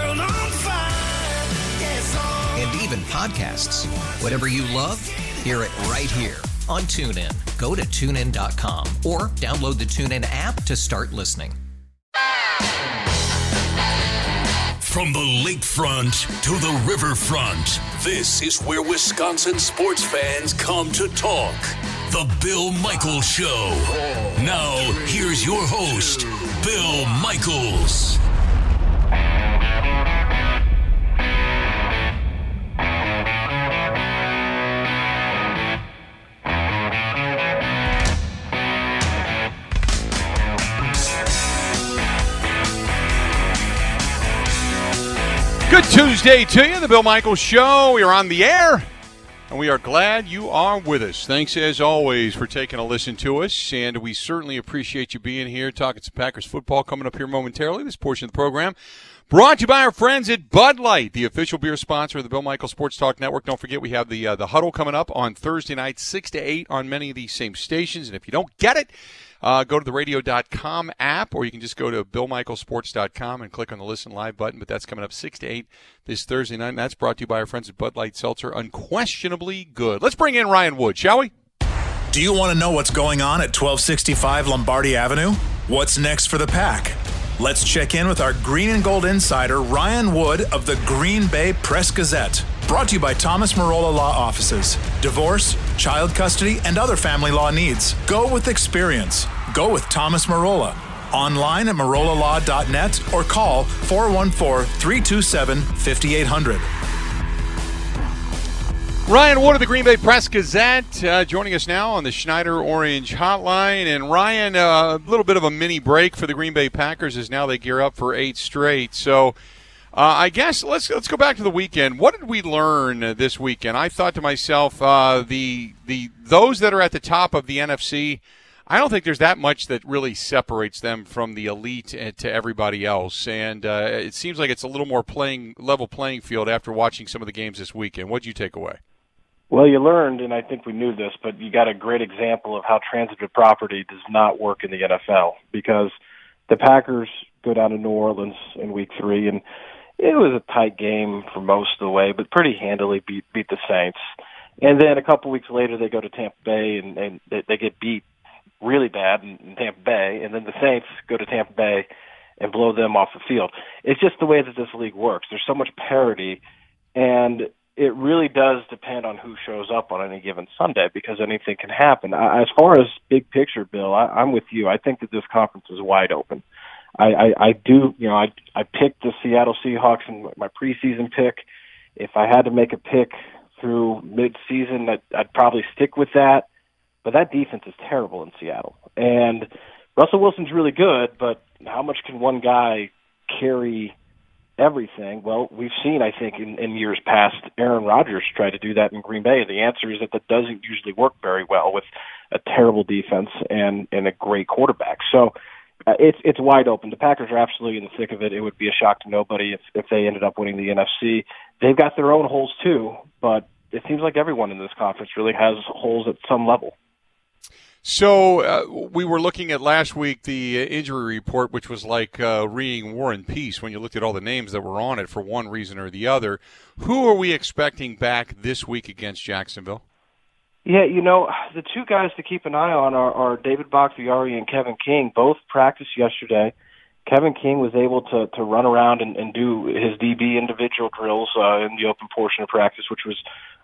and even podcasts. Whatever you love, hear it right here on TuneIn. Go to tunein.com or download the TuneIn app to start listening. From the lakefront to the riverfront, this is where Wisconsin sports fans come to talk. The Bill Michaels Show. Now, here's your host, Bill Michaels. Tuesday to you, the Bill Michaels Show. We are on the air, and we are glad you are with us. Thanks, as always, for taking a listen to us, and we certainly appreciate you being here, talking some Packers football coming up here momentarily, this portion of the program. Brought to you by our friends at Bud Light, the official beer sponsor of the Bill Michaels Sports Talk Network. Don't forget, we have the uh, the huddle coming up on Thursday night, 6 to 8 on many of these same stations, and if you don't get it, uh, go to the radio.com app, or you can just go to billmichaelsports.com and click on the listen live button. But that's coming up 6 to 8 this Thursday night. And that's brought to you by our friends at Bud Light Seltzer. Unquestionably good. Let's bring in Ryan Wood, shall we? Do you want to know what's going on at 1265 Lombardi Avenue? What's next for the pack? Let's check in with our green and gold insider, Ryan Wood of the Green Bay Press Gazette. Brought to you by Thomas Marola Law Offices. Divorce, child custody, and other family law needs. Go with experience. Go with Thomas Marola. Online at marolalaw.net or call 414 327 5800. Ryan Wood of the Green Bay Press Gazette uh, joining us now on the Schneider Orange Hotline. And Ryan, uh, a little bit of a mini break for the Green Bay Packers as now they gear up for eight straight. So uh, I guess let's let's go back to the weekend. What did we learn uh, this weekend? I thought to myself, uh, the the those that are at the top of the NFC. I don't think there's that much that really separates them from the elite uh, to everybody else, and uh, it seems like it's a little more playing level playing field after watching some of the games this weekend. What did you take away? Well, you learned, and I think we knew this, but you got a great example of how transitive property does not work in the NFL because the Packers go down to New Orleans in Week Three, and it was a tight game for most of the way, but pretty handily beat beat the Saints. And then a couple weeks later, they go to Tampa Bay and, and they, they get beat really bad in, in Tampa Bay, and then the Saints go to Tampa Bay and blow them off the field. It's just the way that this league works. There's so much parity, and it really does depend on who shows up on any given Sunday because anything can happen. As far as big picture, Bill, I, I'm with you. I think that this conference is wide open. I, I, I do, you know, I I picked the Seattle Seahawks in my preseason pick. If I had to make a pick through mid-season, I'd, I'd probably stick with that. But that defense is terrible in Seattle, and Russell Wilson's really good. But how much can one guy carry everything? Well, we've seen, I think, in, in years past, Aaron Rodgers try to do that in Green Bay. The answer is that that doesn't usually work very well with a terrible defense and and a great quarterback. So uh, it's it's wide open. The Packers are absolutely in the thick of it. It would be a shock to nobody if if they ended up winning the NFC. They've got their own holes too, but it seems like everyone in this conference really has holes at some level. So uh, we were looking at last week the injury report, which was like uh, reading War and Peace when you looked at all the names that were on it for one reason or the other. Who are we expecting back this week against Jacksonville? Yeah, you know, the two guys to keep an eye on are, are David Bakhtiari and Kevin King. Both practiced yesterday. Kevin King was able to to run around and, and do his DB individual drills uh, in the open portion of practice, which was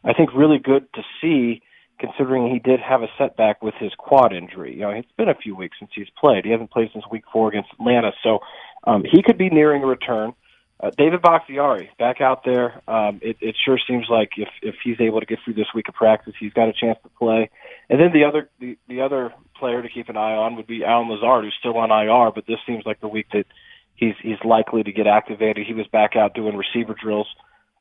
I think really good to see considering he did have a setback with his quad injury. You know, it's been a few weeks since he's played. He hasn't played since week four against Atlanta, so um, he could be nearing a return. Uh, David Bakhtiari back out there. Um, it, it sure seems like if if he's able to get through this week of practice, he's got a chance to play. And then the other the, the other player to keep an eye on would be Allen Lazard, who's still on IR, but this seems like the week that he's he's likely to get activated. He was back out doing receiver drills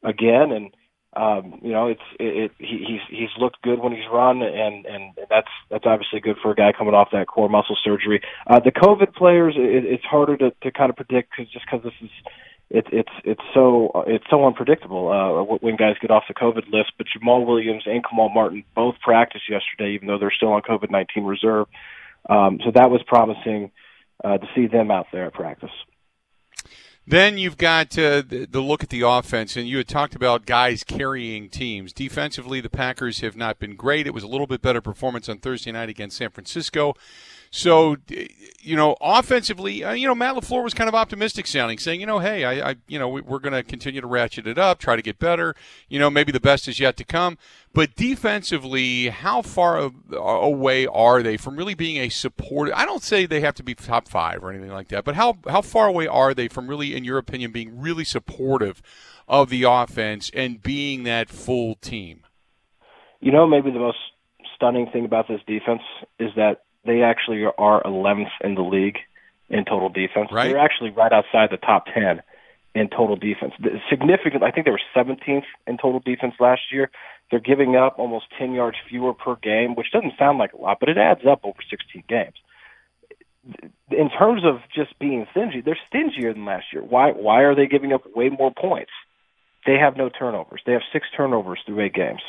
again, and um, you know, it's it, it he, he's he's looked good when he's run, and and that's that's obviously good for a guy coming off that core muscle surgery. Uh, the COVID players, it, it's harder to to kind of predict because just because this is it's it's it's so it's so unpredictable uh, when guys get off the COVID list. But Jamaal Williams and Kamal Martin both practiced yesterday, even though they're still on COVID nineteen reserve. Um, so that was promising uh, to see them out there at practice. Then you've got uh, the, the, look at the offense, and you had talked about guys carrying teams. Defensively, the Packers have not been great. It was a little bit better performance on Thursday night against San Francisco. So, you know, offensively, uh, you know, Matt LaFleur was kind of optimistic sounding, saying, you know, hey, I, I you know, we, are going to continue to ratchet it up, try to get better. You know, maybe the best is yet to come. But defensively, how far away are they from really being a support? I don't say they have to be top five or anything like that, but how how far away are they from really, in your opinion, being really supportive of the offense and being that full team? You know, maybe the most stunning thing about this defense is that they actually are 11th in the league in total defense. Right. They're actually right outside the top 10 in total defense. Significant. I think they were 17th in total defense last year. They're giving up almost 10 yards fewer per game, which doesn't sound like a lot, but it adds up over 16 games. In terms of just being stingy, they're stingier than last year. Why? Why are they giving up way more points? They have no turnovers. They have six turnovers through eight games.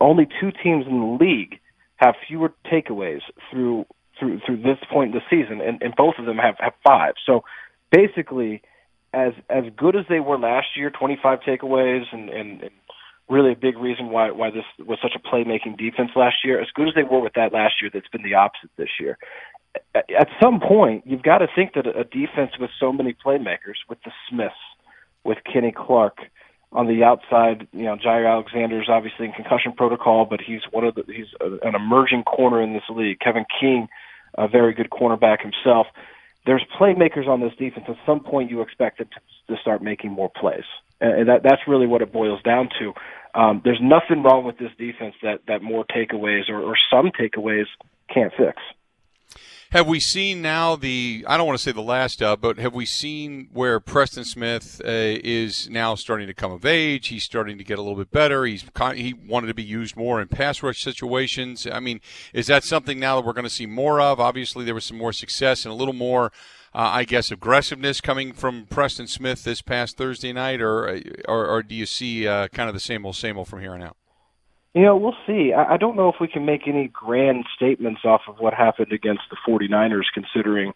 Only two teams in the league have fewer takeaways through through through this point in the season, and, and both of them have have five. So basically, as as good as they were last year, 25 takeaways, and, and, and really a big reason why why this was such a playmaking defense last year. As good as they were with that last year, that's been the opposite this year. At some point, you've got to think that a defense with so many playmakers, with the Smiths, with Kenny Clark, on the outside, you know, Jaire Alexander's obviously in concussion protocol, but he's one of the he's an emerging corner in this league. Kevin King, a very good cornerback himself. There's playmakers on this defense. At some point, you expect them to, to start making more plays, and that that's really what it boils down to. Um, there's nothing wrong with this defense that that more takeaways or, or some takeaways can't fix. Have we seen now the? I don't want to say the last of, but have we seen where Preston Smith uh, is now starting to come of age? He's starting to get a little bit better. He's he wanted to be used more in pass rush situations. I mean, is that something now that we're going to see more of? Obviously, there was some more success and a little more. Uh, I guess aggressiveness coming from Preston Smith this past Thursday night, or or, or do you see uh, kind of the same old same old from here on out? You know, we'll see. I, I don't know if we can make any grand statements off of what happened against the 49ers, considering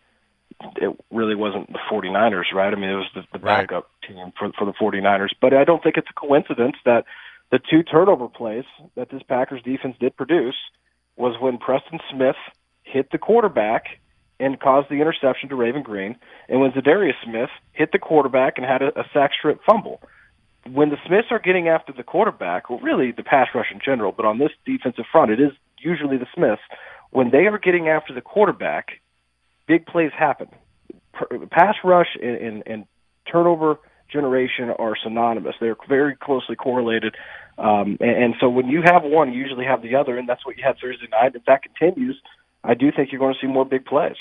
it really wasn't the 49ers, right? I mean, it was the, the backup right. team for, for the 49ers. But I don't think it's a coincidence that the two turnover plays that this Packers defense did produce was when Preston Smith hit the quarterback and caused the interception to Raven Greene, and when Za'Darius Smith hit the quarterback and had a, a sack strip fumble when the Smiths are getting after the quarterback, or really the pass rush in general, but on this defensive front, it is usually the Smiths. When they are getting after the quarterback, big plays happen. Pass rush and, and, and turnover generation are synonymous. They're very closely correlated. Um, and, and so when you have one, you usually have the other, and that's what you had Thursday night. If that continues, I do think you're going to see more big plays.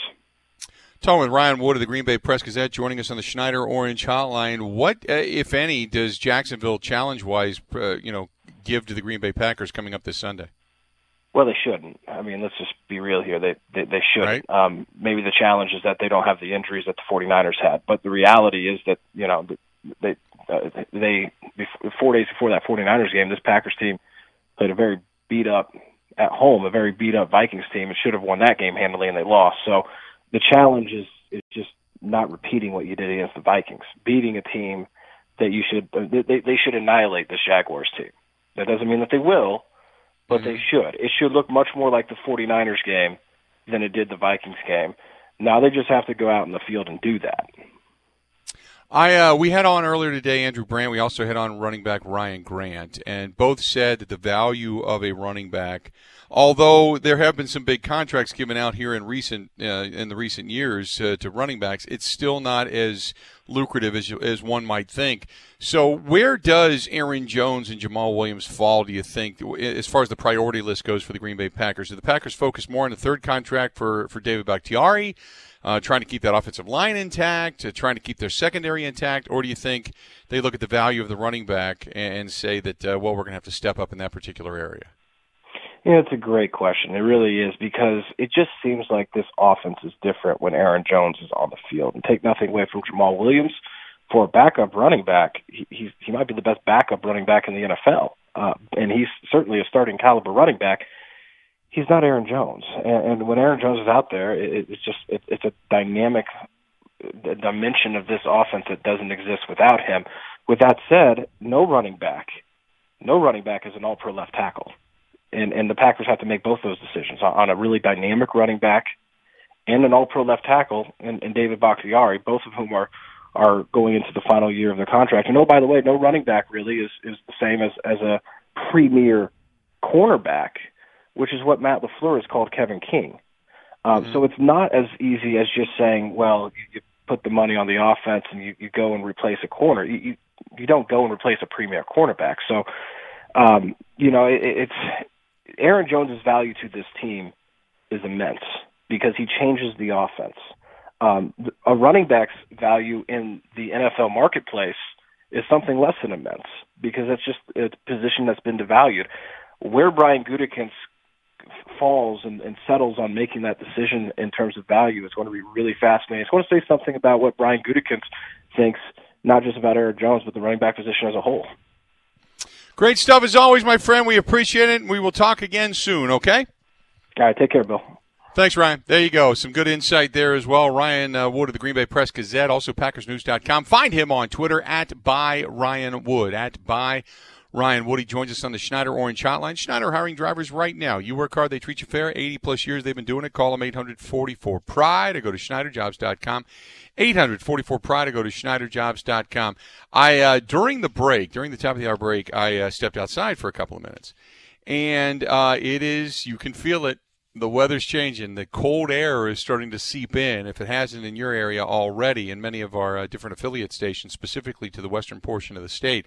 Talking with Ryan Wood of the Green Bay Press Gazette, joining us on the Schneider Orange Hotline. What, uh, if any, does Jacksonville challenge-wise, uh, you know, give to the Green Bay Packers coming up this Sunday? Well, they shouldn't. I mean, let's just be real here. They they, they shouldn't. Right. Um, maybe the challenge is that they don't have the injuries that the 49ers had, but the reality is that you know they uh, they four days before that 49ers game, this Packers team played a very beat up at home, a very beat up Vikings team, and should have won that game handily, and they lost. So the challenge is is just not repeating what you did against the Vikings, beating a team that you should they they should annihilate this Jaguars team. That doesn't mean that they will, but mm-hmm. they should. It should look much more like the 49ers game than it did the Vikings game. Now they just have to go out in the field and do that. I uh, we had on earlier today Andrew Brandt. We also had on running back Ryan Grant, and both said that the value of a running back, although there have been some big contracts given out here in recent uh, in the recent years uh, to running backs, it's still not as lucrative as as one might think. So, where does Aaron Jones and Jamaal Williams fall? Do you think, as far as the priority list goes for the Green Bay Packers? Do the Packers focus more on the third contract for for David Bakhtiari? uh, trying to keep that offensive line intact, uh, trying to keep their secondary intact, or do you think they look at the value of the running back and say that, uh, well, we're going to have to step up in that particular area? Yeah, it's a great question. It really is because it just seems like this offense is different when Aaron Jones is on the field. And take nothing away from Jamaal Williams, for a backup running back, he he, he might be the best backup running back in the NFL, uh, and he's certainly a starting caliber running back he's not Aaron Jones. And, and when Aaron Jones is out there, it, it's just it, it's a dynamic dimension of this offense that doesn't exist without him. With that said, no running back, no running back is an All-Pro left tackle, and and the Packers have to make both those decisions on a really dynamic running back and an All-Pro left tackle, and, and David Bakhtiari, both of whom are are going into the final year of their contract. And oh, by the way, no running back really is is the same as as a premier cornerback which is what Matt LaFleur has called Kevin King. Um, mm-hmm. So it's not as easy as just saying, well, you, you put the money on the offense and you, you go and replace a corner. You, you you don't go and replace a premier cornerback. So, um, you know, it, it's Aaron Jones's value to this team is immense because he changes the offense. Um, a running back's value in the NFL marketplace is something less than immense because that's just a position that's been devalued. Where Brian Gutekunst falls and, and settles on making that decision in terms of value is going to be really fascinating. I just want to say something about what Brian Gutekunst thinks, not just about Aaron Jones, but the running back position as a whole. Great stuff as always, my friend. We appreciate it, and we will talk again soon, okay? All right, take care, Bill. Thanks, Ryan. There you go. Some good insight there as well. Ryan uh, Wood of the Green Bay Press Gazette, also PackersNews.com. Find him on Twitter at by Ryan Wood, at by Ryan Woody joins us on the Schneider Orange Hotline. Schneider hiring drivers right now. You work hard, they treat you fair. 80 plus years they've been doing it. Call them 844 Pride or go to SchneiderJobs.com. 844 Pride or go to SchneiderJobs.com. I uh, during the break, during the top of the hour break, I uh, stepped outside for a couple of minutes, and uh, it is you can feel it. The weather's changing. The cold air is starting to seep in. If it hasn't in your area already, in many of our uh, different affiliate stations, specifically to the western portion of the state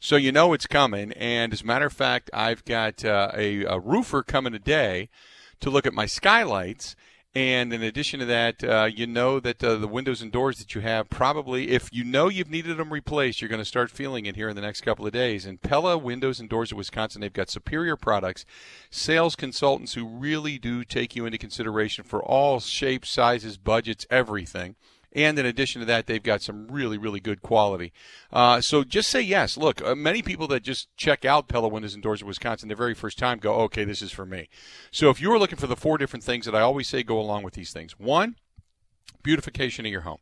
so you know it's coming. And as a matter of fact, I've got uh, a, a, roofer coming today to look at my skylights. And in addition to that, uh, you know that uh, the windows and doors that you have probably, if you know you've needed them replaced, you're going to start feeling it here in the next couple of days. And Pella Windows and Doors of Wisconsin, they've got superior products, sales consultants who really do take you into consideration for all shapes, sizes, budgets, everything. And in addition to that, they've got some really, really good quality. Uh, so just say yes. Look, uh, many people that just check out Pella Windows and Doors of Wisconsin the very first time go, okay, this is for me. So if you are looking for the four different things that I always say go along with these things one, beautification of your home.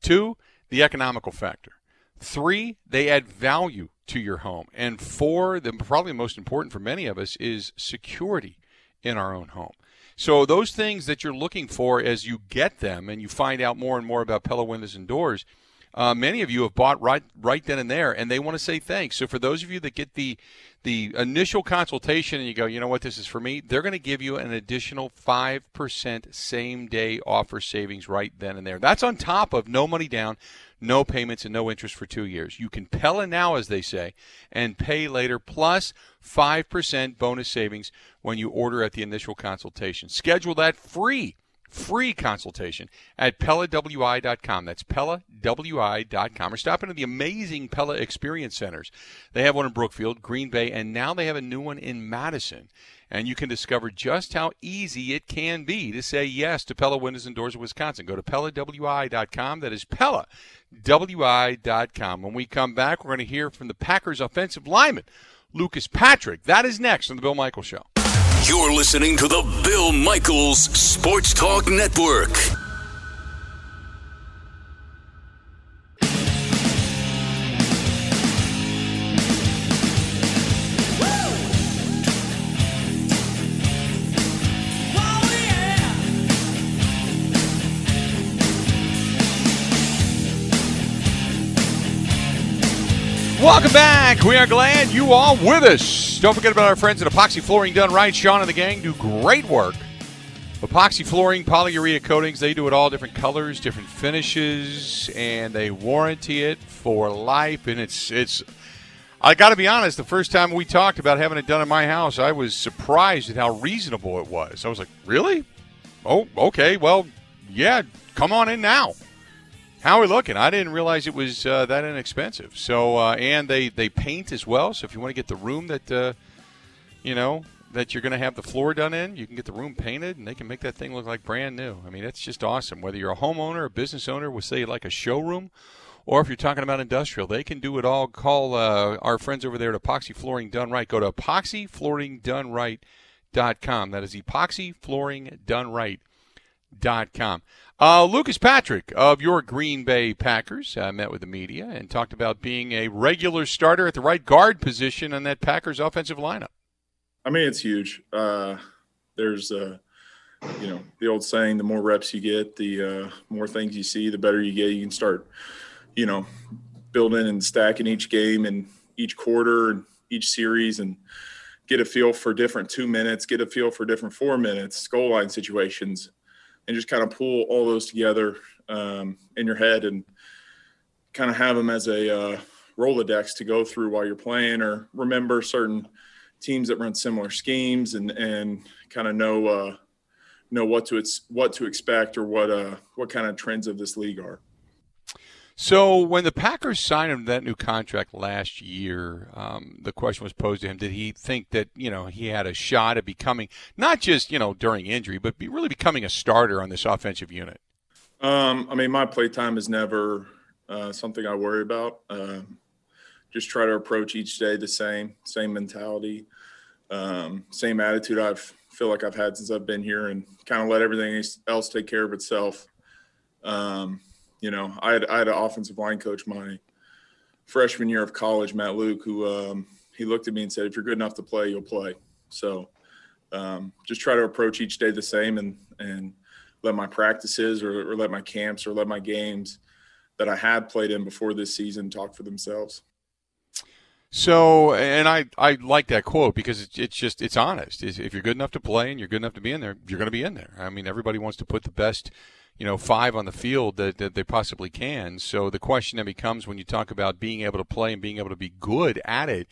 Two, the economical factor. Three, they add value to your home. And four, the probably most important for many of us is security in our own home. So those things that you're looking for as you get them and you find out more and more about Pella windows and doors, uh, many of you have bought right right then and there, and they want to say thanks. So for those of you that get the the initial consultation and you go, you know what, this is for me, they're going to give you an additional five percent same day offer savings right then and there. That's on top of no money down, no payments, and no interest for two years. You can Pella now, as they say, and pay later, plus 5% bonus savings when you order at the initial consultation. Schedule that free free consultation at PellaWI.com. That's PellaWI.com. Or stop into the amazing Pella Experience Centers. They have one in Brookfield, Green Bay, and now they have a new one in Madison and you can discover just how easy it can be to say yes to Pella Windows and Doors of Wisconsin. Go to PellaWI.com. That is PellaWI.com. When we come back, we're going to hear from the Packers offensive lineman, Lucas Patrick. That is next on The Bill Michael Show. You're listening to The Bill Michaels Sports Talk Network. Welcome back. We are glad you are with us. Don't forget about our friends at Epoxy Flooring Done Right. Sean and the gang do great work. Epoxy flooring, polyurea coatings, they do it all different colors, different finishes, and they warranty it for life. And it's it's I got to be honest. The first time we talked about having it done in my house, I was surprised at how reasonable it was. I was like, "Really? Oh, okay. Well, yeah. Come on in now." How are we looking? I didn't realize it was uh, that inexpensive. So, uh, and they they paint as well. So if you want to get the room that uh, you know that you're going to have the floor done in, you can get the room painted, and they can make that thing look like brand new. I mean, it's just awesome. Whether you're a homeowner, a business owner, we'll say like a showroom or if you're talking about industrial, they can do it all. Call uh, our friends over there at Epoxy Flooring Done Right. Go to epoxyflooringdoneright.com. That is epoxyflooringdoneright.com. Uh, Lucas Patrick of your Green Bay Packers uh, met with the media and talked about being a regular starter at the right guard position on that Packers offensive lineup. I mean, it's huge. Uh, there's, uh, you know, the old saying: the more reps you get, the uh, more things you see, the better you get. You can start you know, building and stacking each game and each quarter and each series and get a feel for different two minutes, get a feel for different four minutes, goal line situations, and just kind of pull all those together um, in your head and kind of have them as a uh, Rolodex to go through while you're playing or remember certain teams that run similar schemes and, and kind of know, uh, know what to, what to expect or what, uh, what kind of trends of this league are. So when the Packers signed him that new contract last year, um, the question was posed to him: Did he think that you know he had a shot at becoming not just you know during injury, but be really becoming a starter on this offensive unit? Um, I mean, my play time is never uh, something I worry about. Um, just try to approach each day the same, same mentality, um, same attitude. I feel like I've had since I've been here, and kind of let everything else take care of itself. Um, you know, I had I had an offensive line coach my freshman year of college, Matt Luke, who um, he looked at me and said, "If you're good enough to play, you'll play." So um, just try to approach each day the same, and and let my practices or, or let my camps or let my games that I had played in before this season talk for themselves. So, and I, I like that quote because it's, it's just, it's honest. If you're good enough to play and you're good enough to be in there, you're going to be in there. I mean, everybody wants to put the best you know, five on the field that, that they possibly can. So the question then becomes when you talk about being able to play and being able to be good at it,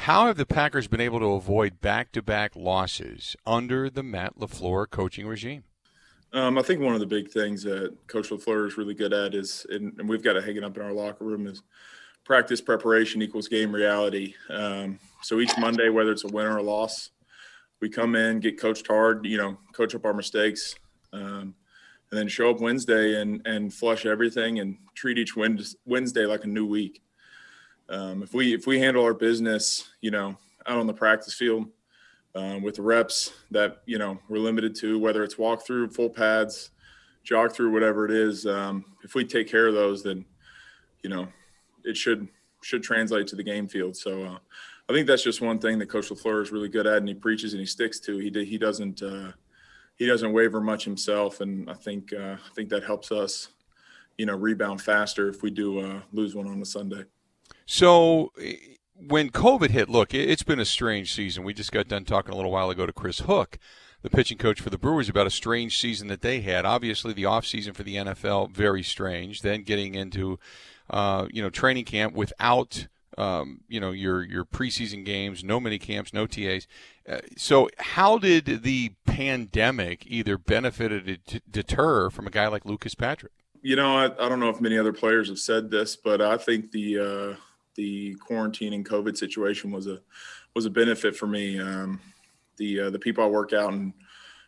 how have the Packers been able to avoid back-to-back losses under the Matt LaFleur coaching regime? Um, I think one of the big things that Coach LaFleur is really good at is, and, and we've got it hanging up in our locker room, is practice preparation equals game reality. Um, so each Monday, whether it's a win or a loss, we come in, get coached hard, you know, coach up our mistakes. Um, and then show up Wednesday and and flush everything and treat each Wednesday like a new week. Um, if we if we handle our business, you know, out on the practice field um, with reps that you know we're limited to, whether it's walk through, full pads, jog through, whatever it is, um, if we take care of those, then you know it should should translate to the game field. So uh, I think that's just one thing that Coach Lafleur is really good at, and he preaches and he sticks to. He he doesn't. Uh, he doesn't waver much himself, and I think uh, I think that helps us, you know, rebound faster if we do uh, lose one on a Sunday. So when COVID hit, look, it's been a strange season. We just got done talking a little while ago to Chris Hook, the pitching coach for the Brewers, about a strange season that they had. Obviously, the offseason for the NFL very strange. Then getting into, uh, you know, training camp without um, you know your your preseason games, no mini camps, no TAs. Uh, so, how did the pandemic either benefit or deter from a guy like Lucas Patrick? You know, I, I, don't know if many other players have said this, but I think the uh, the quarantine and COVID situation was a was a benefit for me. Um, the uh, the people I work out in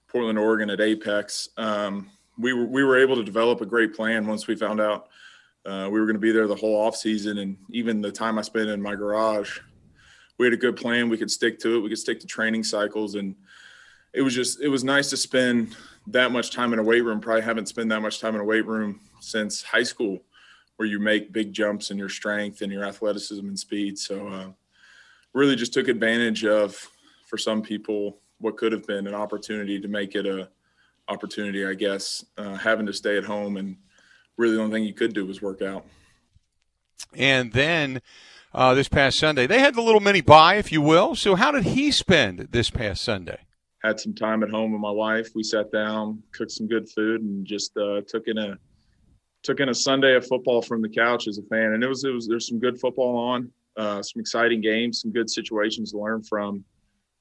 Portland, Oregon at Apex, um, we were we were able to develop a great plan once we found out uh, we were going to be there the whole off season, and even the time I spent in my garage, we had a good plan. We could stick to it. We could stick to training cycles, and it was just it was nice to spend that much time in a weight room. Probably haven't spent that much time in a weight room since high school, where you make big jumps in your strength and your athleticism and speed. So, uh, really, just took advantage of for some people what could have been an opportunity to make it a opportunity, I guess, uh, having to stay at home and really the only thing you could do was work out. And then uh, this past Sunday. They had the little mini buy, if you will. So, how did he spend this past Sunday? Had some time at home with my wife. We sat down, cooked some good food, and just uh, took in a took in a Sunday of football from the couch as a fan. And it was it was there's some good football on, uh, some exciting games, some good situations to learn from.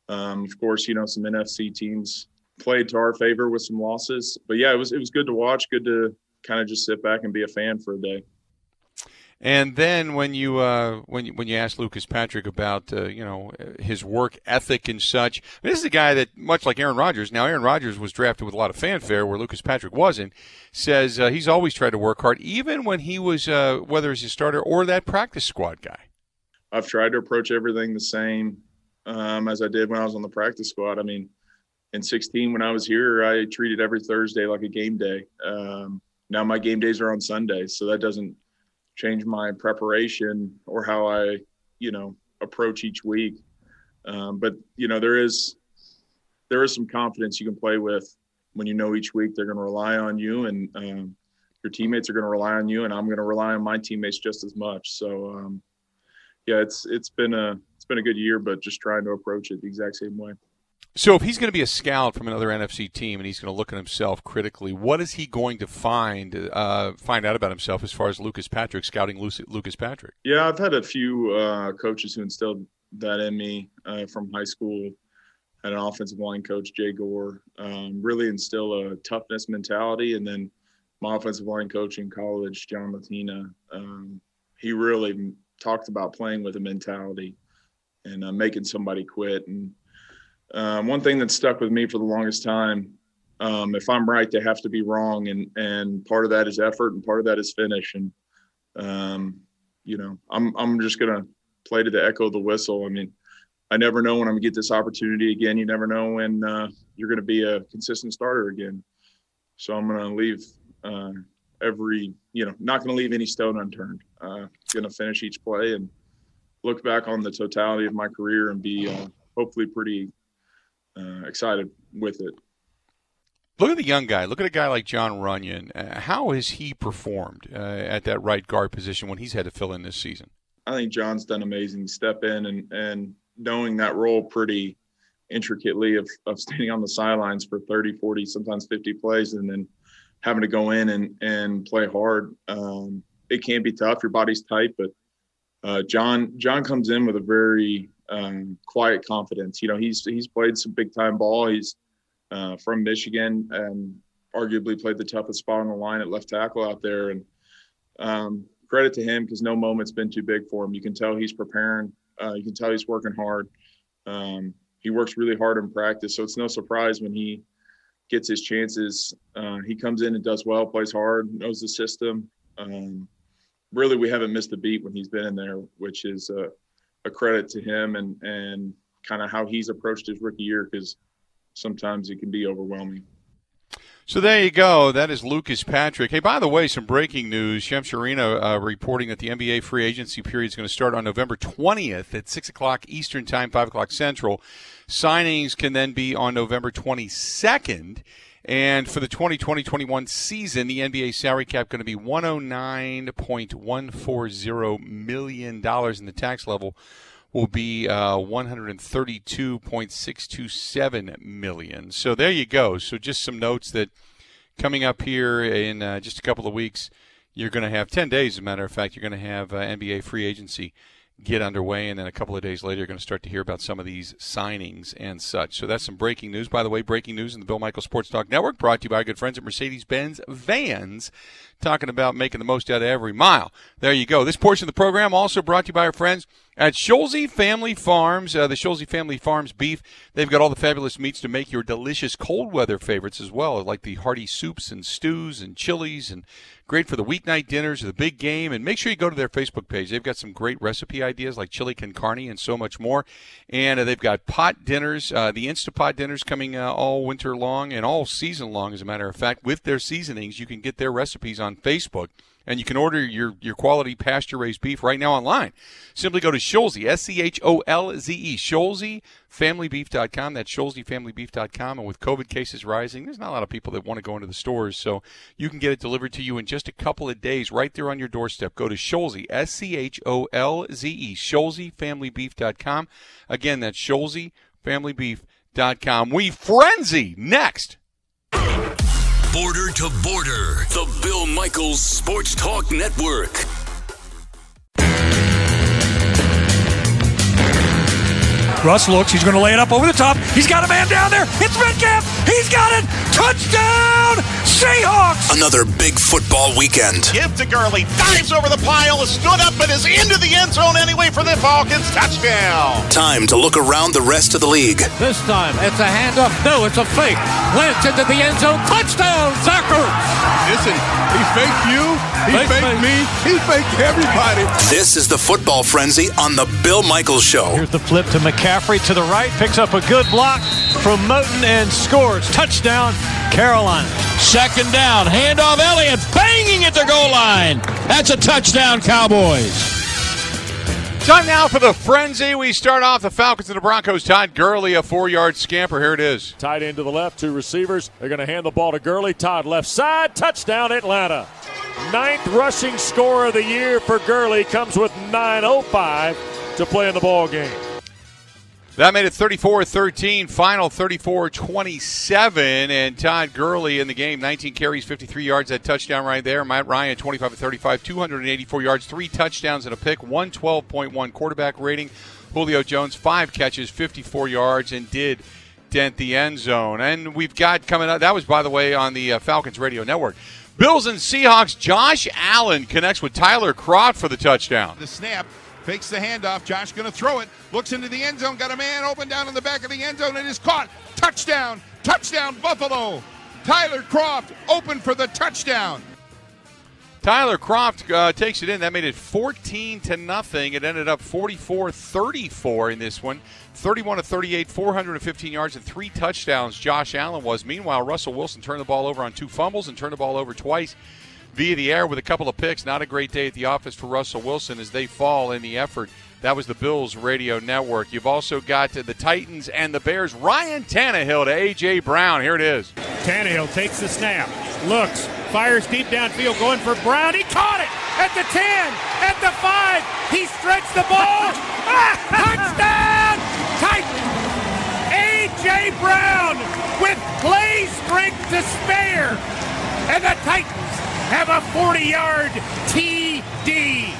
Um, of course, you know some NFC teams played to our favor with some losses, but yeah, it was it was good to watch. Good to kind of just sit back and be a fan for a day. And then when you uh, when you, when you ask Lucas Patrick about uh, you know his work ethic and such, this is a guy that much like Aaron Rodgers. Now Aaron Rodgers was drafted with a lot of fanfare, where Lucas Patrick wasn't. Says uh, he's always tried to work hard, even when he was uh, whether as a starter or that practice squad guy. I've tried to approach everything the same um, as I did when I was on the practice squad. I mean, in 16 when I was here, I treated every Thursday like a game day. Um, now my game days are on Sundays, so that doesn't change my preparation or how I, you know, approach each week. Um, but you know, there is there is some confidence you can play with when you know each week they're going to rely on you and um, your teammates are going to rely on you, and I'm going to rely on my teammates just as much. So, um, yeah, it's it's been a it's been a good year, but just trying to approach it the exact same way. So if he's going to be a scout from another NFC team and he's going to look at himself critically, what is he going to find uh, find out about himself as far as Lucas Patrick scouting Lucas Patrick? Yeah, I've had a few uh, coaches who instilled that in me uh, from high school. Had an offensive line coach, Jay Gore, um, really instill a toughness mentality, and then my offensive line coach in college, John Latina, um, he really talked about playing with a mentality and uh, making somebody quit and um, one thing that stuck with me for the longest time, um, if I'm right, they have to be wrong, and and part of that is effort, and part of that is finish, and um, you know, I'm I'm just gonna play to the echo of the whistle. I mean, I never know when I'm gonna get this opportunity again. You never know when uh, you're gonna be a consistent starter again. So I'm gonna leave uh, every, you know, not gonna leave any stone unturned. Uh, gonna finish each play and look back on the totality of my career and be uh, hopefully pretty uh, excited with it. Look at the young guy. Look at a guy like Jon Runyan. Uh, how has he performed uh, at that right guard position when he's had to fill in this season? I think John's done amazing. Step in and and knowing that role pretty intricately of, of standing on the sidelines for 30, 40, sometimes 50 plays and then having to go in and, and play hard. Um, it can be tough. Your body's tight, but uh, John John comes in with a very um, quiet confidence. You know, he's he's played some big time ball. He's uh, from Michigan and arguably played the toughest spot on the line at left tackle out there. And um, credit to him because no moment's been too big for him. You can tell he's preparing. Uh, you can tell he's working hard. Um, he works really hard in practice, so it's no surprise when he gets his chances. Uh, he comes in and does well, plays hard, knows the system. Um, really, we haven't missed a beat when he's been in there, which is uh, a credit to him and and kind of how he's approached his rookie year because sometimes it can be overwhelming. So there you go. That is Lucas Patrick. Hey, by the way, some breaking news. Shams Charania uh, reporting that the NBA free agency period is going to start on November 20th at 6 o'clock Eastern Time, 5 o'clock Central. Signings can then be on November 22nd. And for the 2020-21 season, the NBA salary cap going to be 109.140 million dollars, and the tax level will be uh, 132.627 million. So there you go. So just some notes that coming up here in uh, just a couple of weeks, you're going to have 10 days. As a matter of fact, you're going to have uh, NBA free agency get underway, and then a couple of days later, you're going to start to hear about some of these signings and such. So that's some breaking news. By the way, breaking news in the Bill Michael Sports Talk Network, brought to you by our good friends at Mercedes Benz Vans, talking about making the most out of every mile. There you go. This portion of the program also brought to you by our friends at Scholze Family Farms. Uh, the Scholze Family Farms beef, they've got all the fabulous meats to make your delicious cold weather favorites as well, like the hearty soups and stews and chilies and Great for the weeknight dinners or the big game. And make sure you go to their Facebook page. They've got some great recipe ideas like chili con carne and so much more. And uh, they've got pot dinners, uh, the Instapot dinners coming uh, all winter long and all season long, as a matter of fact. With their seasonings, you can get their recipes on Facebook And you can order your, your quality pasture raised beef right now online. Simply go to Scholze, S C H O L Z E, ScholzeFamilyBeef.com. That's ScholzeFamilyBeef.com. And with COVID cases rising, there's not a lot of people that want to go into the stores. So you can get it delivered to you in just a couple of days right there on your doorstep. Go to Scholze, S C H O L Z E, ScholzeFamilyBeef.com. Again, that's ScholzeFamilyBeef.com. We frenzy next. Border to border, the Bill Michaels Sports Talk Network. Russ looks. He's going to lay it up over the top. He's got a man down there. It's Metcalf. He's got it. Touchdown, Seahawks. Another big football weekend. Give to Gurley. Dives over the pile. Stood up and is into the end zone anyway for the Falcons. Touchdown. Time to look around the rest of the league. This time it's a handoff. No, it's a fake. Lynch into the end zone. Touchdown, Zucker. Listen, he faked you. He fake, faked fake. me. He faked everybody. This is the football frenzy on the Bill Michaels Show. Here's the flip to McCaffrey to the right. Picks up a good block from Moton and scores. Touchdown, Carolina. Second down. Handoff Elliott banging at the goal line. That's a touchdown, Cowboys. Time now for the frenzy. We start off the Falcons and the Broncos. Todd Gurley, a four yard scamper. Here it is. Tight end to the left, two receivers. They're going to hand the ball to Gurley. Todd left side, touchdown Atlanta. Ninth rushing score of the year for Gurley comes with 9.05 to play in the ball game. That made it 34 13, final 34 27. And Todd Gurley in the game, 19 carries, 53 yards, that touchdown right there. Matt Ryan, 25 35, 284 yards, three touchdowns and a pick, 112.1 quarterback rating. Julio Jones, five catches, 54 yards, and did dent the end zone. And we've got coming up, that was, by the way, on the uh, Falcons Radio Network. Bills and Seahawks, Josh Allen connects with Tyler Kroft for the touchdown. The snap Fakes the handoff. Josh going to throw it. Looks into the end zone. Got a man open down in the back of the end zone and is caught. Touchdown. Touchdown, Buffalo. Tyler Kroft open for the touchdown. Tyler Kroft uh, takes it in. That made it 14 to nothing. It ended up 44-34 in this one. 31 to 38, 415 yards and three touchdowns. Josh Allen was. Meanwhile, Russell Wilson turned the ball over on two fumbles and turned the ball over twice via the air with a couple of picks. Not a great day at the office for Russell Wilson as they fall in the effort. That was the Bills radio network. You've also got the Titans and the Bears. Ryan Tannehill to A.J. Brown. Here it is. Tannehill takes the snap, looks, fires deep downfield, going for Brown. He caught it at the 10, at the 5. He stretched the ball. Ah, touchdown! Titans! A.J. Brown with play strength to spare. And the Titans have a 40 yard TD.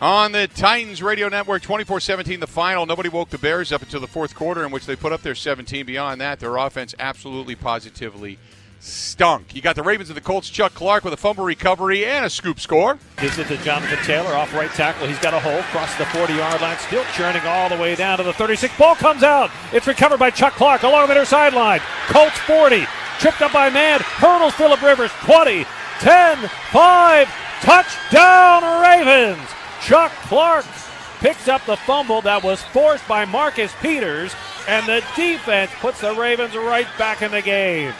On the Titans radio network, 24 17, the final. Nobody woke the Bears up until the fourth quarter, in which they put up their 17. Beyond that, their offense absolutely positively stunk. You got the Ravens and the Colts. Chuck Clark with a fumble recovery and a scoop score. Gives it to Jonathan Taylor off right tackle. He's got a hole across the 40 yard line, still churning all the way down to the 36. Ball comes out. It's recovered by Chuck Clark along the near sideline. Colts 40. Tripped up by man. Hurdles Philip Rivers 20. 10 5. Touchdown, Ravens. Chuck Clark picks up the fumble that was forced by Marcus Peters, and the defense puts the Ravens right back in the game.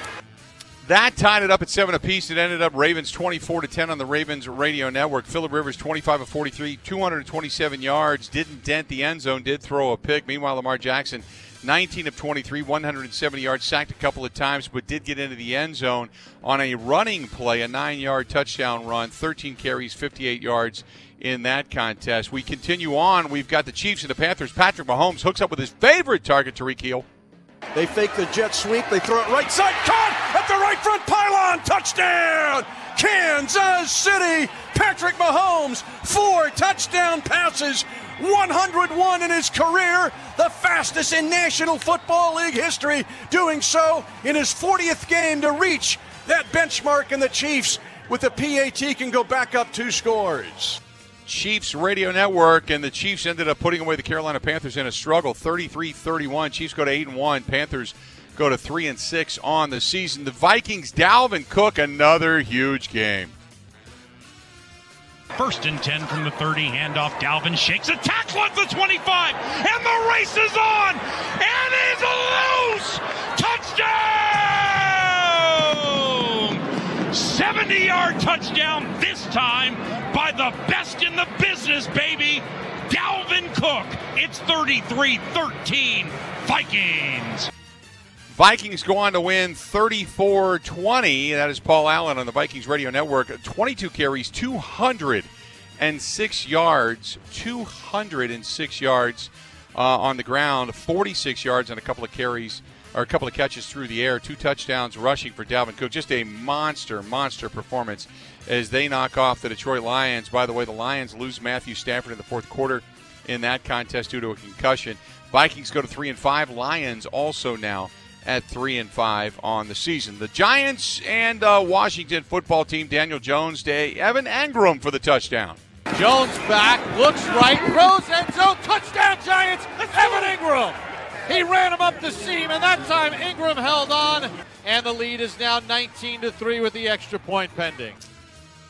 That tied it up at seven apiece. It ended up Ravens 24 to 10 on the Ravens radio network. Philip Rivers 25 of 43, 227 yards, didn't dent the end zone, did throw a pick. Meanwhile, Lamar Jackson 19 of 23, 170 yards, sacked a couple of times, but did get into the end zone on a running play, a nine yard touchdown run, 13 carries, 58 yards in that contest. We continue on. We've got the Chiefs and the Panthers. Patrick Mahomes hooks up with his favorite target, Tyreek Hill. They fake the jet sweep. They throw it right side. Caught at the right front pylon. Touchdown! Kansas City. Patrick Mahomes, four touchdown passes 101 in his career, the fastest in National Football League history, doing so in his 40th game to reach that benchmark, and the Chiefs, with the PAT, can go back up two scores. Chiefs radio network, and the Chiefs ended up putting away the Carolina Panthers in a struggle 33 31. Chiefs go to 8 and 1. Panthers go to 3 and 6 on the season. The Vikings, Dalvin Cook, another huge game. First and 10 from the 30. Handoff. Dalvin shakes a tackle at the 25. And the race is on. And is loose. Touchdown. 70 yard touchdown, this time by the best in the business, baby, Dalvin Cook. It's 33 13 Vikings. Vikings go on to win 34 20. That is Paul Allen on the Vikings Radio Network. 22 carries, 206 yards, 206 yards uh, on the ground, 46 yards and a couple of carries or a couple of catches through the air, two touchdowns rushing for Dalvin Cook. Just a monster, monster performance as they knock off the Detroit Lions. By the way, the Lions lose Matthew Stafford in the fourth quarter in that contest due to a concussion. Vikings go to three and five. Lions also now at three and five on the season. The Giants and uh, Washington football team. Daniel Jones, Day Evan Engram for the touchdown. Jones back, looks right, throws end zone, touchdown Giants, Evan Engram. He ran him up the seam, and that time Engram held on, and the lead is now 19 to 3 with the extra point pending.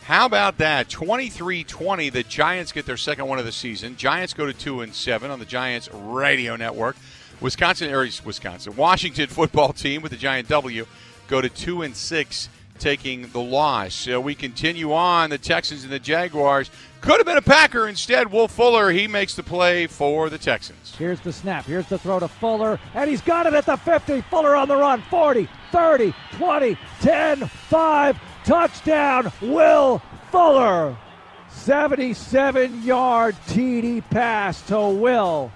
How about that? 23-20. The Giants get their second one of the season. Giants go to 2 and 7 on the Giants radio network. Wisconsin or Wisconsin. Washington football team with the Giant W go to 2 and 6 taking the loss. So we continue on the Texans and the Jaguars. Could have been a Packer instead. Will Fuller, he makes the play for the Texans. Here's the snap. Here's the throw to Fuller, and he's got it at the 50. Fuller on the run. 40, 30, 20, 10, 5. Touchdown, Will Fuller. 77 yard TD pass to Will.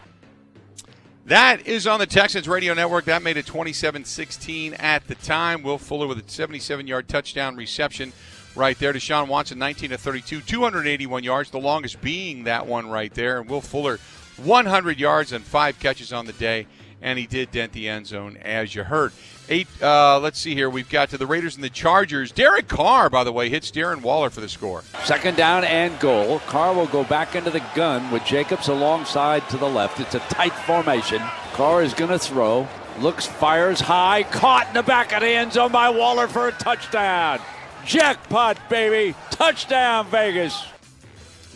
That is on the Texans radio network. That made it 27 16 at the time. Will Fuller with a 77 yard touchdown reception right there. Deshaun Watson, 19 to 32, 281 yards, the longest being that one right there. And Will Fuller, 100 yards and five catches on the day. And he did dent the end zone, as you heard. Eight. Uh, let's see here. We've got to the Raiders and the Chargers. Derek Carr, by the way, hits Darren Waller for the score. Second down and goal. Carr will go back into the gun with Jacobs alongside to the left. It's a tight formation. Carr is going to throw. Looks, fires high. Caught in the back of the end zone by Waller for a touchdown. Jackpot, baby. Touchdown, Vegas.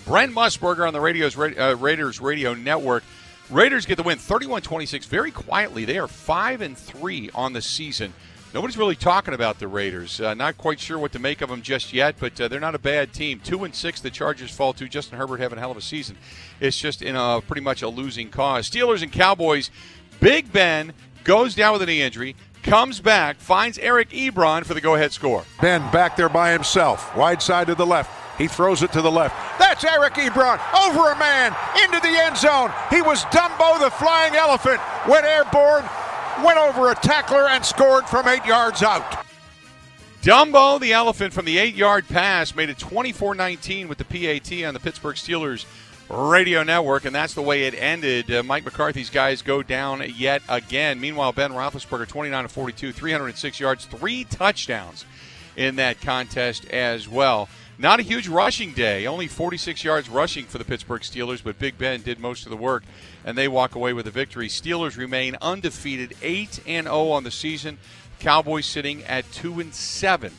Brent Musburger on the radio's, uh, Raiders radio network. Raiders get the win 31-26 very quietly. They are 5 and 3 on the season. Nobody's really talking about the Raiders. Uh, not quite sure what to make of them just yet, but uh, they're not a bad team. 2 and 6 the Chargers fall to. Justin Herbert having a hell of a season. It's just in a pretty much a losing cause. Steelers and Cowboys. Big Ben goes down with a knee injury comes back, finds Eric Ebron for the go ahead score. Ben back there by himself, wide side to the left. He throws it to the left. That's Eric Ebron over a man into the end zone. He was Dumbo the flying elephant, went airborne, went over a tackler, and scored from eight yards out. Dumbo the elephant from the eight yard pass made it 24 19 with the PAT on the Pittsburgh Steelers radio network, and that's the way it ended. Uh, Mike McCarthy's guys go down yet again. Meanwhile, Ben Roethlisberger, 29 to 42, 306 yards, three touchdowns in that contest as well. Not a huge rushing day, only 46 yards rushing for the Pittsburgh Steelers, but Big Ben did most of the work, and they walk away with a victory. Steelers remain undefeated, 8 and 0 on the season. Cowboys sitting at 2 and 7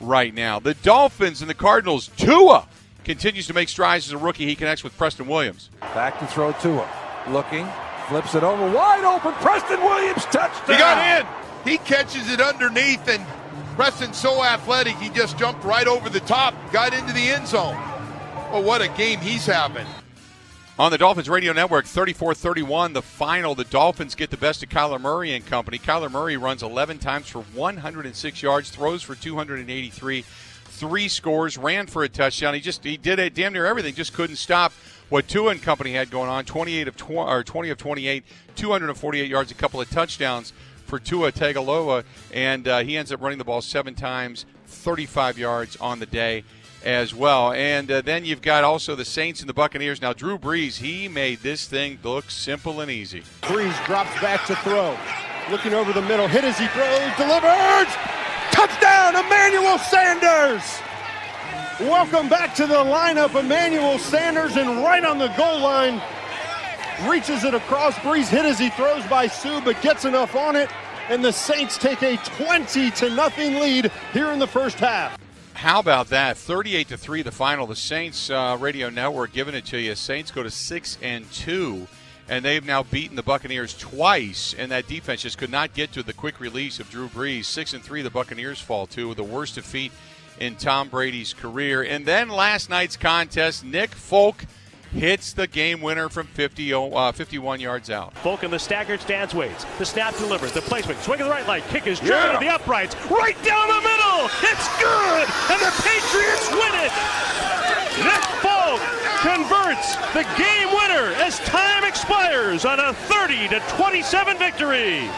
right now. The Dolphins and the Cardinals, Tua continues to make strides as a rookie. He connects with Preston Williams. Back to throw Tua. Looking, flips it over, wide open. Preston Williams touchdown. He got in. He catches it underneath, and Preston's so athletic, he just jumped right over the top, got into the end zone. Well, what a game he's having. On the Dolphins Radio Network, 34 31, the final. The Dolphins get the best of Kyler Murray and company. Kyler Murray runs 11 times for 106 yards, throws for 283 three scores, ran for a touchdown. He just he did it damn near everything. Just couldn't stop what Tua and company had going on. 28 of 20 or 20 of 28, 248 yards, a couple of touchdowns for Tua Tagovailoa, and uh, he ends up running the ball seven times, 35 yards on the day as well. And uh, then you've got also the Saints and the Buccaneers. Now Drew Brees, he made this thing look simple and easy. Brees drops back to throw, looking over the middle, hit as he throws, delivers. Touchdown, Emmanuel Sanders! Welcome back to the lineup, Emmanuel Sanders, and right on the goal line, reaches it across. Brees hit as he throws by Suh, but gets enough on it, and the Saints take a 20 to nothing lead here in the first half. How about that? 38 to 3 the final. The Saints uh, radio network giving it to you. Saints go to 6 and 2 and they've now beaten the Buccaneers twice, and that defense just could not get to the quick release of Drew Brees. Six and three, the Buccaneers fall to the worst defeat in Tom Brady's career. And then last night's contest, Nick Folk hits the game winner from 50, uh, 51 yards out. Folk in the staggered stance waits. The snap delivers. The placement. Swing of the right leg. Kick is driven yeah. to the uprights. Right down the middle. It's good. And the Patriots win it. Nick Folk converts the game winner as time expires on a 30 to 27 victory.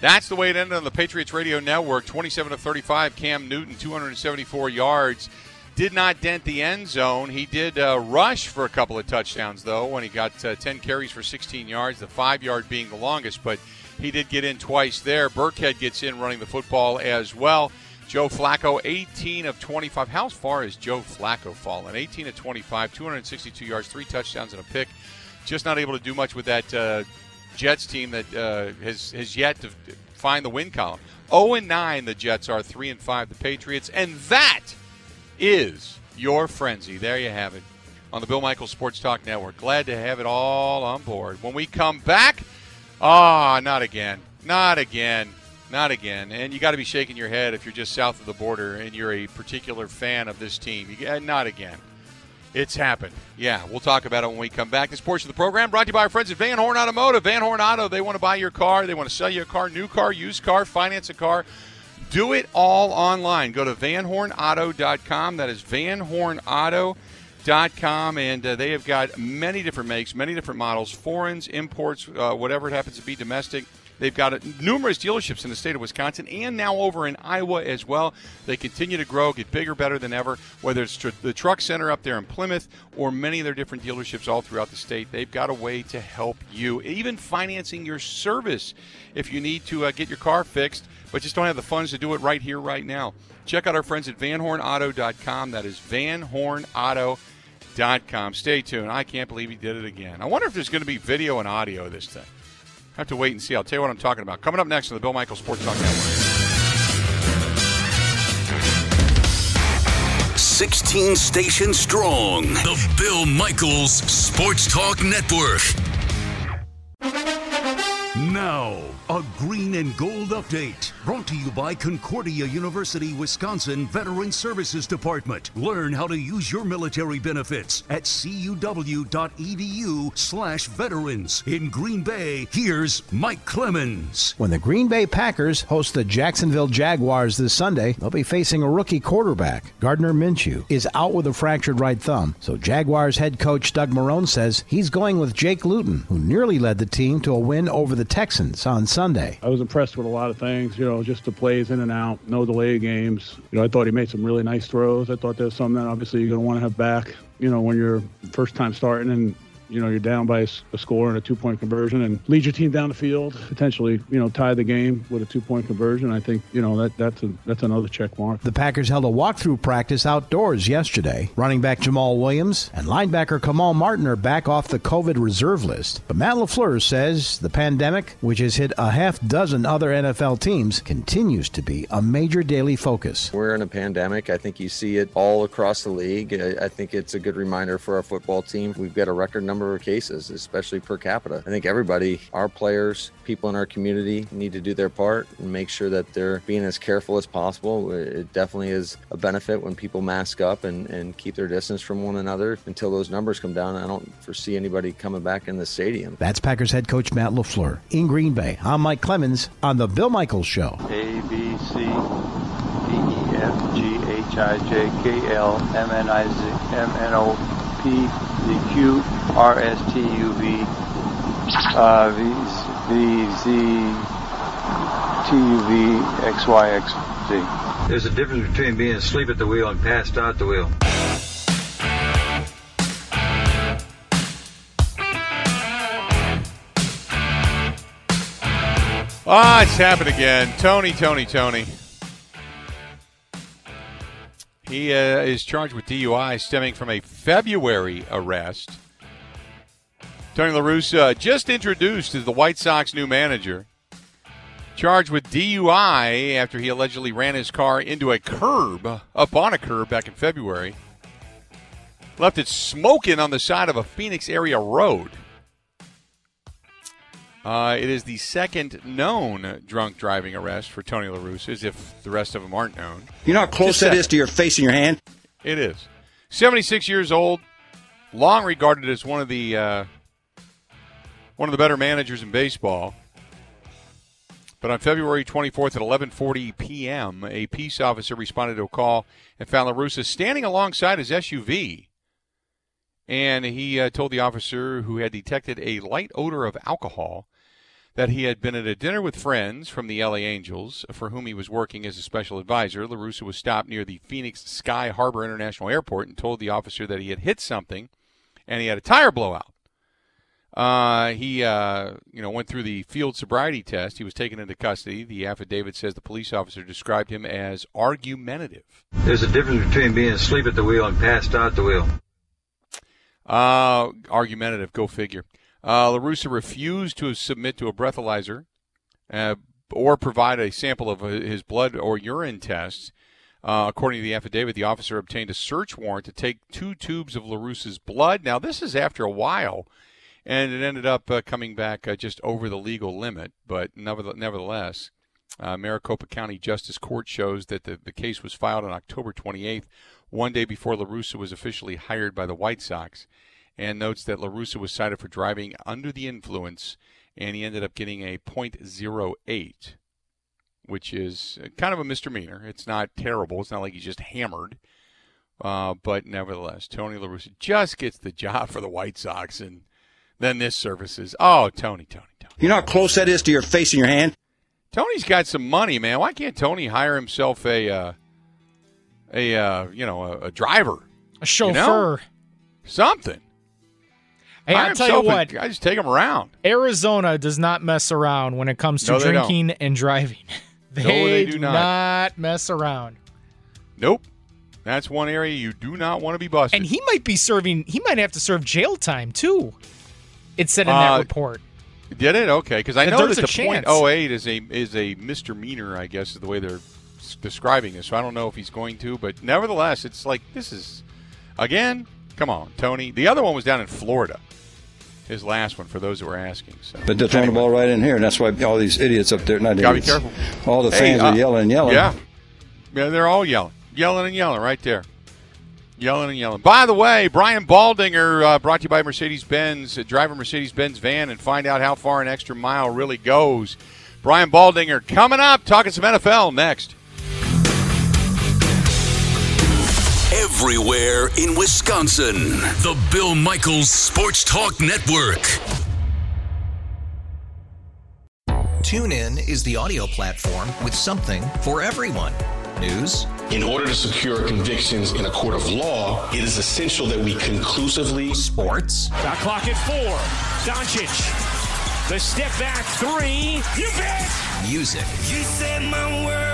That's the way it ended on the Patriots Radio Network. 27 to 35. Cam Newton, 274 yards did not dent the end zone. He did uh, rush for a couple of touchdowns, though, when he got uh, 10 carries for 16 yards, the five yard being the longest, but he did get in twice there. Burkhead gets in running the football as well. Joe Flacco, 18 of 25. How far has Joe Flacco fallen? 18 of 25, 262 yards, three touchdowns, and a pick. Just not able to do much with that uh, Jets team that uh, has, has yet to find the win column. 0 and 9, the Jets are 3 and 5, the Patriots. And that is your frenzy. There you have it on the Bill Michaels Sports Talk Network. Glad to have it all on board. When we come back, ah, oh, not again, not again, not again. And you got to be shaking your head if you're just south of the border and you're a particular fan of this team. You, not again. It's happened. Yeah, we'll talk about it when we come back. This portion of the program brought to you by our friends at Van Horn Automotive. Van Horn Auto, they want to buy your car, they want to sell you a car, new car, used car, finance a car. Do it all online. Go to vanhornauto.com. That is vanhornauto.com. And uh, they have got many different makes, many different models, foreigns, imports, uh, whatever it happens to be, domestic. They've got numerous dealerships in the state of Wisconsin and now over in Iowa as well. They continue to grow, get bigger, better than ever, whether it's tr- the truck center up there in Plymouth or many of their different dealerships all throughout the state. They've got a way to help you, even financing your service if you need to uh, get your car fixed, but just don't have the funds to do it right here, right now. Check out our friends at vanhornauto.com. That is vanhornauto.com. Stay tuned. I can't believe he did it again. I wonder if there's going to be video and audio this thing. I have to wait and see. I'll tell you what I'm talking about. Coming up next on the Bill Michaels Sports Talk Network. 16 station strong. The Bill Michaels Sports Talk Network. A green and gold update brought to you by Concordia University, Wisconsin Veteran Services Department. Learn how to use your military benefits at cuw.edu slash veterans. In Green Bay, here's Mike Clemens. When the Green Bay Packers host the Jacksonville Jaguars this Sunday, they'll be facing a rookie quarterback. Gardner Minshew is out with a fractured right thumb, so Jaguars head coach Doug Marrone says he's going with Jake Luton, who nearly led the team to a win over the Texans on Sunday. I was impressed with a lot of things, you know, just the plays in and out, no delay games. You know, I thought he made some really nice throws. I thought there's something that obviously you're going to want to have back, you know, when you're first time starting and you know you're down by a, score and a two point conversion and lead your team down the field potentially you know tie the game with a two point conversion i think you know that that's a that's another check mark. The packers held a walkthrough practice outdoors yesterday. Running back Jamaal Williams and linebacker kamal martin are back off the covid reserve list. But matt lafleur says the pandemic which has hit a half dozen other nfl teams continues to be a major daily focus. We're in a pandemic. I think you see it all across the league. I think it's a good reminder for our football team. We've got a record number number of cases, especially per capita. I think everybody, our players, people in our community need to do their part and make sure that they're being as careful as possible. It definitely is a benefit when people mask up and, and keep their distance from one another until those numbers come down. I don't foresee anybody coming back in the stadium. That's Packers head coach Matt LaFleur. In Green Bay, I'm Mike Clemens on The Bill Michaels Show. A, B, C, D, E, F, G, H, I, J, K, L, M, N, I, Z, M, N, O, P, the Q, R, S, T, U, V, uh, V, V, Z, T, U, V, X, Y, X, Z. There's a difference between being asleep at the wheel and passed out the wheel. Ah, it's happened again. Tony, Tony, Tony. He uh, is charged with DUI stemming from a February arrest. Tony La Russa, just introduced as the White Sox new manager. Charged with DUI after he allegedly ran his car into a curb, up on a curb back in February. Left it smoking on the side of a Phoenix area road. Uh, it is the second known drunk driving arrest for Tony La Russa, as if the rest of them aren't known. You know how close that is to your face and your hand? It is. 76 years old, long regarded as one of the uh, one of the better managers in baseball. But on February 24th at 11:40 p.m., a peace officer responded to a call and found La Russa standing alongside his SUV. And he uh, told the officer, who had detected a light odor of alcohol, that he had been at a dinner with friends from the LA Angels, for whom he was working as a special advisor. La Russa was stopped near the Phoenix Sky Harbor International Airport and told the officer that he had hit something and he had a tire blowout. Uh, he, uh, you know, went through the field sobriety test. He was taken into custody. The affidavit says the police officer described him as argumentative. There's a difference between being asleep at the wheel and passed out the wheel. Uh, argumentative, go figure. Uh, refused to submit to a breathalyzer uh, or provide a sample of his blood or urine tests. Uh, according to the affidavit, the officer obtained a search warrant to take two tubes of La Russa's blood. Now, this is after a while, and it ended up uh, coming back uh, just over the legal limit. But nevertheless, uh, Maricopa County Justice Court shows that the, the case was filed on October 28th, one day before La Russa was officially hired by the White Sox, and notes that La Russa was cited for driving under the influence, and he ended up getting a .08, which is kind of a misdemeanor. It's not terrible. It's not like he's just hammered. Uh, but nevertheless, Tony La Russa just gets the job for the White Sox, and then this surfaces. Oh, Tony, Tony. Tony. You know how close that is to your face in your hand? Tony's got some money, man. Why can't Tony hire himself a uh, a uh, you know a, a driver, a chauffeur, you know? something? Hey, I'll tell you what. I just take them around. Arizona does not mess around when it comes to No, they don't. drinking and driving. they, they do not. not mess around. Nope. That's one area you do not want to be busted. And he might be serving. He might have to serve jail time too. It said in Uh, that report. Did it? Okay, because I know there's that a the chance. point .08 is a is a misdemeanor. I guess is the way they're describing this. So I don't know if he's going to, but nevertheless, it's like this is again. Come on, Tony. The other one was down in Florida. His last one, for those that were asking. So. But they're throwing the ball right in here, and that's why all these idiots up there, not Gotta be idiots, careful. all the Hey, fans uh, are yelling and yelling. Yeah. Yeah, they're all yelling. Yelling and yelling right there. Yelling and yelling. By the way, Brian Baldinger, uh, brought to you by Mercedes Benz. Uh, drive a Mercedes Benz van and find out how far an extra mile really goes. Brian Baldinger coming up, talking some NFL next. Everywhere in Wisconsin. The Bill Michaels Sports Talk Network. TuneIn is the audio platform with something for everyone. News. In order to secure convictions in a court of law, it is essential that we conclusively. Sports. Shot clock at four. Doncic. The step back three. You bet. Music. You set my world on fire. And